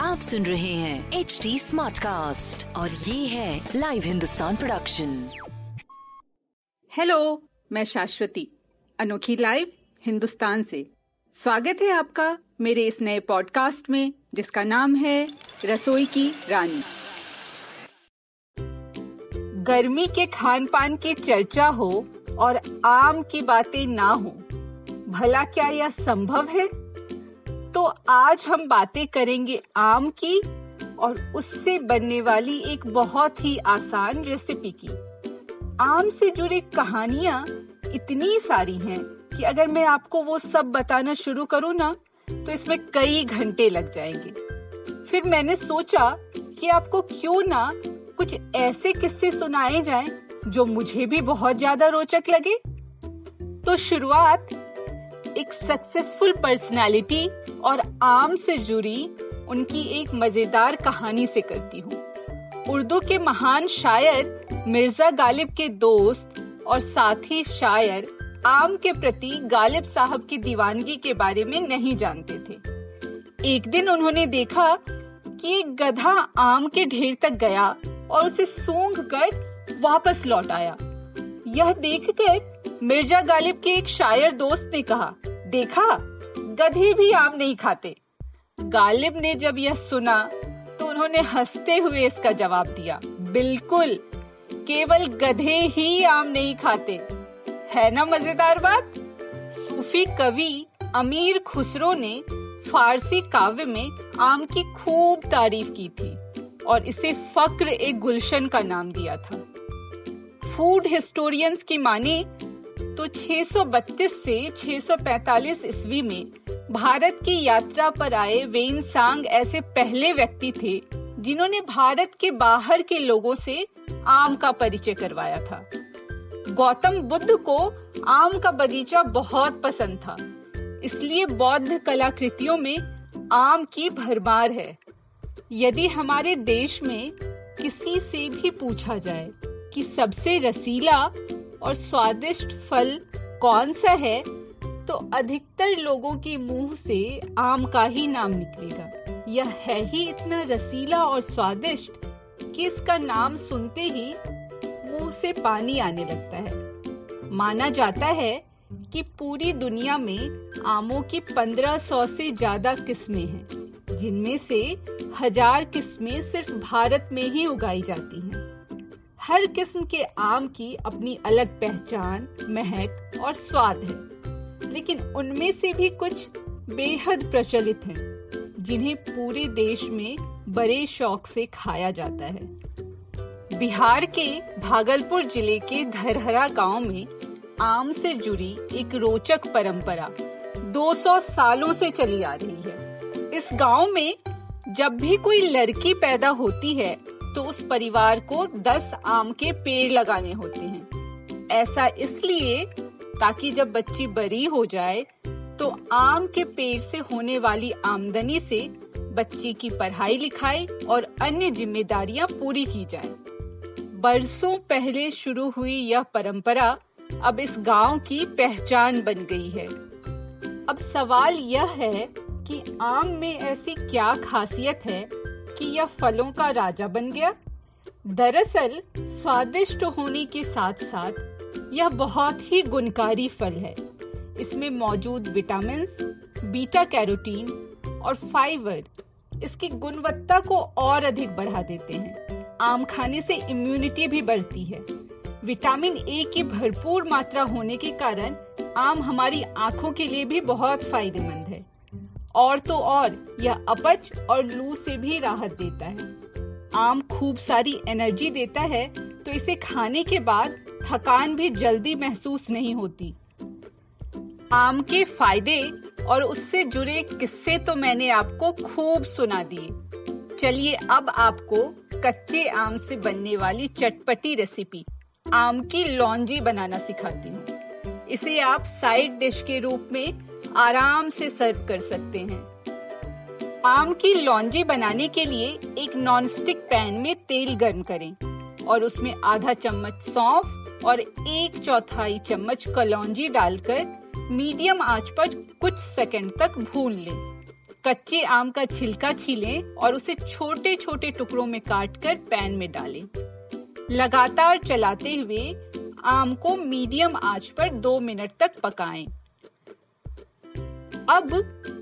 आप सुन रहे हैं एच डी स्मार्ट कास्ट और ये है लाइव हिंदुस्तान प्रोडक्शन हेलो मैं शाश्वती अनोखी लाइव हिंदुस्तान से। स्वागत है आपका मेरे इस नए पॉडकास्ट में जिसका नाम है रसोई की रानी। गर्मी के खान पान की चर्चा हो और आम की बातें ना हो भला क्या यह संभव है? तो आज हम बातें करेंगे आम की और उससे बनने वाली एक बहुत ही आसान रेसिपी की। आम से जुड़ी कहानियाँ इतनी सारी हैं कि अगर मैं आपको वो सब बताना शुरू करूँ ना तो इसमें कई घंटे लग जाएँगे। फिर मैंने सोचा कि आपको क्यों ना कुछ ऐसे किस्से सुनाए जाएँ जो मुझे भी बहुत ज़्यादा रोचक लगे। तो शुरुआत एक सक्सेसफुल पर्सनालिटी और आम से जुड़ी उनकी एक मज़ेदार कहानी से करती हूँ। उर्दू के महान शायर मिर्ज़ा गालिब के दोस्त और साथी शायर आम के प्रति गालिब साहब की दीवानगी के बारे में नहीं जानते थे। एक दिन उन्होंने देखा कि एक गधा आम के ढेर तक गया और उसे सूंघ कर वापस लौट आया। यह देखकर मिर्ज़ा गालिब के एक शायर दोस्त ने कहा, देखा, गधे भी आम नहीं खाते। गालिब ने जब यह सुना तो उन्होंने हँसते हुए इसका जवाब दिया, बिल्कुल, केवल गधे ही आम नहीं खाते। है ना मज़ेदार बात? सूफी कवि अमीर खुसरो ने फारसी काव्य में आम की खूब तारीफ़ की थी और इसे फक्र एक गुलशन का नाम दिया था। फ़ूड हिस्टोरियंस की माने तो 632 से 645 ईस्वी में भारत की यात्रा पर आए वेन सांग ऐसे पहले व्यक्ति थे, जिन्होंने भारत के बाहर के लोगों से आम का परिचय करवाया था। गौतम बुद्ध को आम का बगीचा बहुत पसंद था, इसलिए बौद्ध कलाकृतियों में आम की भरमार है। यदि हमारे देश में किसी से भी पूछा जाए कि सबसे रसीला और स्वादिष्ट फल कौन सा है तो अधिकतर लोगों के मुँह से आम का ही नाम निकलेगा। यह है ही इतना रसीला और स्वादिष्ट कि इसका नाम सुनते ही मुँह से पानी आने लगता है। माना जाता है कि पूरी दुनिया में आमों की 1500 से ज़्यादा किस्में हैं, जिनमें से हज़ार किस्में सिर्फ़ भारत में ही उगाई जाती हैं। हर किस्म के आम की अपनी अलग पहचान, महक और स्वाद है। लेकिन उनमें से भी कुछ बेहद प्रचलित हैं, जिन्हें पूरे देश में बड़े शौक से खाया जाता है। बिहार के भागलपुर ज़िले के धरहरा गाँव में आम से जुड़ी एक रोचक परंपरा 200 सालों से चली आ रही है। इस गाँव में जब भी कोई लड़की पैदा होती है तो उस परिवार को दस आम के पेड़ लगाने होते हैं। ऐसा इसलिए ताकि जब बच्ची बड़ी हो जाए तो आम के पेड़ से होने वाली आमदनी से बच्ची की पढ़ाई लिखाई और अन्य जिम्मेदारियाँ पूरी की जाए। बरसों पहले शुरू हुई यह परंपरा अब इस गाँव की पहचान बन गई है। अब सवाल यह है कि आम में ऐसी क्या खासियत है कि यह फलों का राजा बन गया। दरअसल, स्वादिष्ट होने के साथ साथ यह बहुत ही गुणकारी फल है। इसमें मौजूद विटामिन बीटा कैरोटीन और फाइबर इसकी गुणवत्ता को और अधिक बढ़ा देते हैं। आम खाने से इम्यूनिटी भी बढ़ती है। विटामिन ए की भरपूर मात्रा होने के कारण आम हमारी आँखों के लिए भी बहुत फ़ायदेमंद है। और तो और, यह अपच और लू से भी राहत देता है। आम खूब सारी एनर्जी देता है तो इसे खाने के बाद थकान भी जल्दी महसूस नहीं होती। आम के फ़ायदे और उससे जुड़े किस्से तो मैंने आपको खूब सुना दिए। चलिए अब आपको कच्चे आम से बनने वाली चटपटी रेसिपी आम की लॉन्जी बनाना सिखाती हूँ। इसे आप साइड डिश के रूप में आराम से सर्व कर सकते हैं। आम की लॉन्जी बनाने के लिए एक नॉनस्टिक पैन में तेल गर्म करें और उसमें आधा चम्मच सौंफ और एक चौथाई चम्मच कलौंजी डालकर मीडियम आँच पर कुछ सेकंड तक भून लें। कच्चे आम का छिलका छीलें और उसे छोटे छोटे टुकड़ों में काटकर पैन में डालें। लगातार चलाते हुए आम को मीडियम आँच पर दो मिनट तक पकाएँ। अब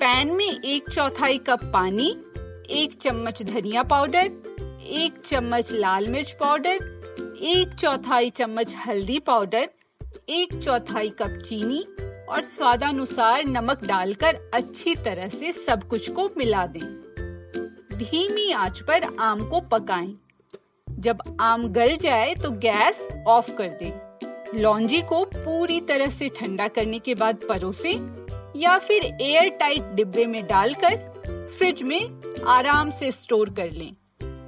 पैन में एक चौथाई कप पानी, एक चम्मच धनिया पाउडर, एक चम्मच लाल मिर्च पाउडर, एक चौथाई चम्मच हल्दी पाउडर, एक चौथाई कप चीनी और स्वादानुसार नमक डालकर अच्छी तरह से सब कुछ को मिला दें धीमी आँच पर आम को पकाएँ। जब आम गल जाए तो गैस ऑफ़ कर दें। लॉन्जी को पूरी तरह से ठंडा करने के बाद परोसें या फिर एयर टाइट डिब्बे में डालकर फ्रिज में आराम से स्टोर कर लें।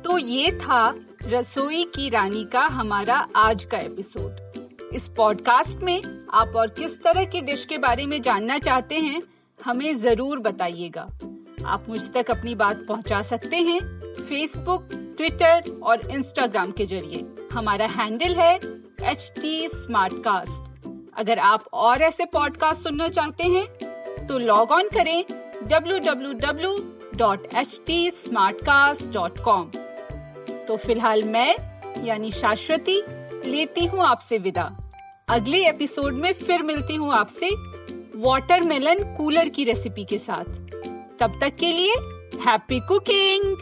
तो ये था रसोई की रानी का हमारा आज का एपिसोड इस पॉडकास्ट में आप और किस तरह की डिश के बारे में जानना चाहते हैं, हमें ज़रूर बताइएगा। आप मुझ तक अपनी बात पहुँचा सकते हैं फेसबुक ट्विटर और इंस्टाग्राम के ज़रिए। हमारा हैंडल है एच टी अगर आप और ऐसे पॉडकास्ट सुनना चाहते हैं तो लॉग ऑन करें www.htsmartcast.com तो फ़िलहाल मैं, यानी शाश्वती, लेती हूँ आपसे विदा। अगले एपिसोड में फिर मिलती हूँ आपसे वाटरमेलन कूलर की रेसिपी के साथ। तब तक के लिए हैप्पी कुकिंग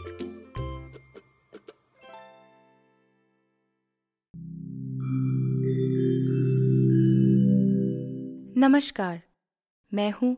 नमस्कार, मैं हूँ